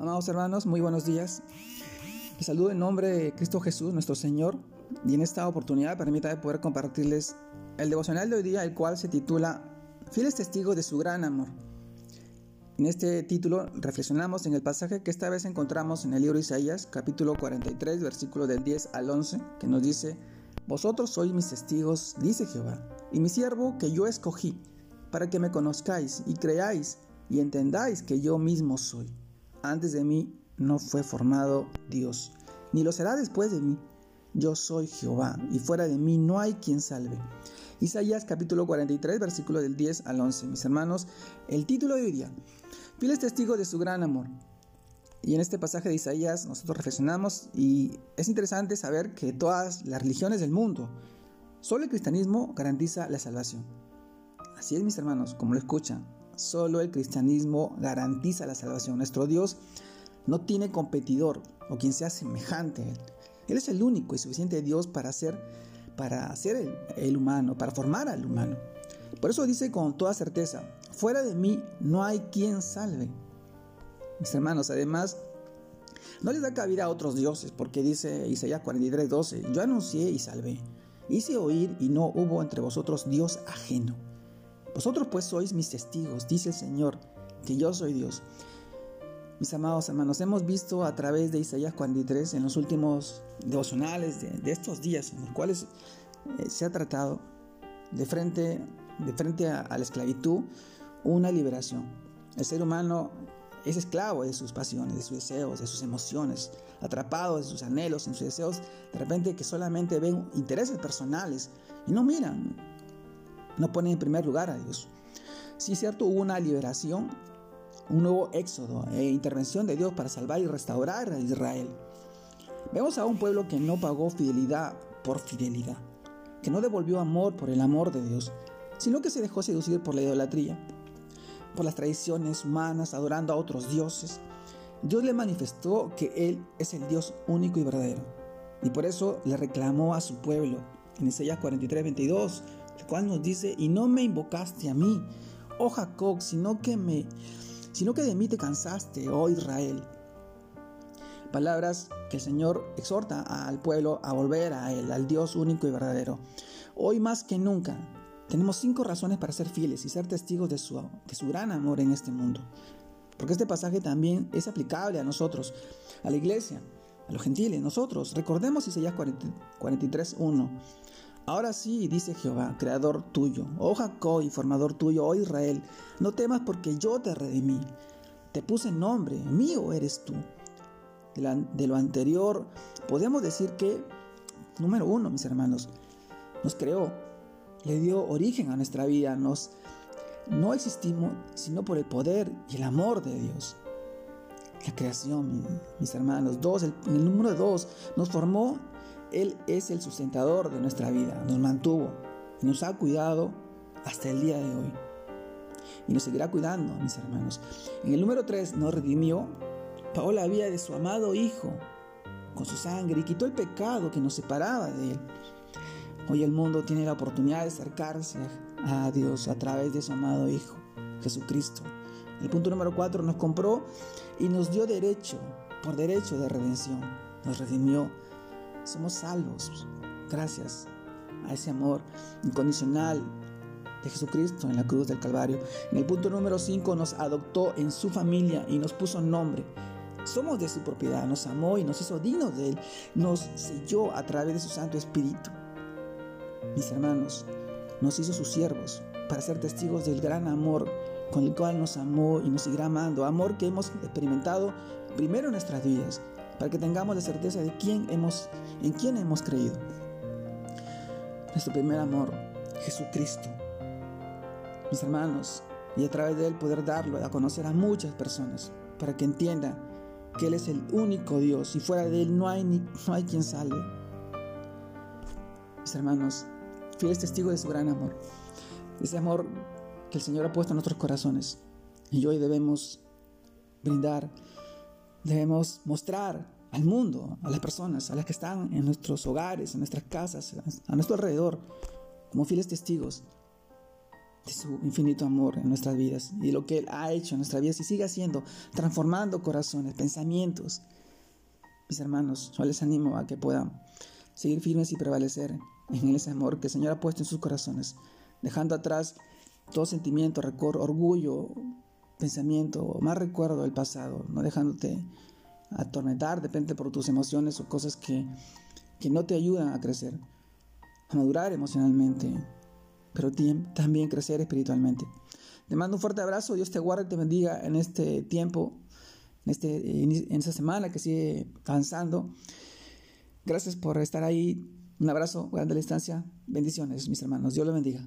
Amados hermanos, muy buenos días. Les saludo en nombre de Cristo Jesús, nuestro Señor, y en esta oportunidad permítame poder compartirles el devocional de hoy día, el cual se titula Fieles testigos de su gran amor. En este título reflexionamos en el pasaje que esta vez encontramos en el libro de Isaías, capítulo 43, versículo del 10 al 11, que nos dice, Vosotros sois mis testigos, dice Jehová, y mi siervo que yo escogí, para que me conozcáis y creáis y entendáis que yo mismo soy. Antes de mí no fue formado Dios, ni lo será después de mí. Yo soy Jehová, y fuera de mí no hay quien salve. Isaías capítulo 43, versículo del 10 al 11. Mis hermanos, el título de hoy día, fieles testigos de su gran amor. Y en este pasaje de Isaías nosotros reflexionamos y es interesante saber que todas las religiones del mundo, solo el cristianismo garantiza la salvación. Así es, mis hermanos, como lo escuchan, Solo el cristianismo garantiza la salvación. Nuestro Dios no tiene competidor o quien sea semejante a Él. Él es el único y suficiente Dios para hacer, para hacer el, humano, para formar al humano. Por eso dice con toda certeza, fuera de mí no hay quien salve. Mis hermanos, además, no les da cabida a otros dioses, porque dice Isaías 43, 12, yo anuncié y salvé, hice oír y no hubo entre vosotros Dios ajeno. Vosotros pues sois mis testigos, dice el Señor, que yo soy Dios. Mis amados hermanos, hemos visto a través de Isaías 43 en los últimos devocionales de, estos días en los cuales eh, se ha tratado de frente, de frente a, a la esclavitud una liberación. El ser humano es esclavo de sus pasiones, de sus deseos, de sus emociones, atrapado de sus anhelos, en sus deseos, de repente que solamente ven intereses personales y no miran no pone en primer lugar a Dios. Sí, cierto, hubo una liberación, un nuevo éxodo e intervención de Dios para salvar y restaurar a Israel. Vemos a un pueblo que no pagó fidelidad por fidelidad, que no devolvió amor por el amor de Dios, sino que se dejó seducir por la idolatría, por las tradiciones humanas, adorando a otros dioses. Dios le manifestó que Él es el Dios único y verdadero, y por eso le reclamó a su pueblo. En Isaías 43, 22 el cual nos dice, y no me invocaste a mí, oh Jacob, sino que me, sino que de mí te cansaste, oh Israel. Palabras que el Señor exhorta al pueblo a volver a Él, al Dios único y verdadero. Hoy más que nunca tenemos cinco razones para ser fieles y ser testigos de su, de su gran amor en este mundo. Porque este pasaje también es aplicable a nosotros, a la iglesia, a los gentiles, nosotros. Recordemos Isaías 43.1. Ahora sí, dice Jehová, creador tuyo, oh Jacob y formador tuyo, oh Israel, no temas porque yo te redimí. Te puse nombre, mío eres tú. De, lo anterior, podemos decir que, número uno, mis hermanos, nos creó, le dio origen a nuestra vida, nos, no existimos sino por el poder y el amor de Dios. La creación, mis hermanos. Dos, el, el número dos, nos formó él es el sustentador de nuestra vida, nos mantuvo y nos ha cuidado hasta el día de hoy. Y nos seguirá cuidando, mis hermanos. En el número 3 nos redimió, pagó la vida de su amado Hijo con su sangre y quitó el pecado que nos separaba de Él. Hoy el mundo tiene la oportunidad de acercarse a Dios a través de su amado Hijo, Jesucristo. El punto número 4 nos compró y nos dio derecho, por derecho de redención. Nos redimió somos salvos gracias a ese amor incondicional de Jesucristo en la cruz del Calvario. En el punto número 5 nos adoptó en su familia y nos puso nombre. Somos de su propiedad, nos amó y nos hizo dignos de Él, nos selló a través de su Santo Espíritu. Mis hermanos, nos hizo sus siervos para ser testigos del gran amor con el cual nos amó y nos seguirá amando, amor que hemos experimentado primero en nuestras vidas para que tengamos la certeza de quién hemos, en quién hemos creído. Nuestro primer amor, Jesucristo. Mis hermanos, y a través de Él poder darlo a conocer a muchas personas, para que entiendan que Él es el único Dios y fuera de Él no hay, ni, no hay quien salve. Mis hermanos, fieles testigos de su gran amor, ese amor que el Señor ha puesto en nuestros corazones y hoy debemos brindar Debemos mostrar al mundo, a las personas, a las que están en nuestros hogares, en nuestras casas, a nuestro alrededor, como fieles testigos, de su infinito amor en nuestras vidas y de lo que Él ha hecho en nuestras vidas y sigue haciendo, transformando corazones, pensamientos. Mis hermanos, yo les animo a que puedan seguir firmes y prevalecer en ese amor que el Señor ha puesto en sus corazones, dejando atrás todo sentimiento, recuerdo, orgullo, pensamiento o más recuerdo del pasado, no dejándote atormentar de repente por tus emociones o cosas que, que no te ayudan a crecer, a madurar emocionalmente, pero también crecer espiritualmente. Te mando un fuerte abrazo, Dios te guarde y te bendiga en este tiempo, en, este, en esta semana que sigue avanzando. Gracias por estar ahí. Un abrazo, grande la distancia. Bendiciones, mis hermanos. Dios los bendiga.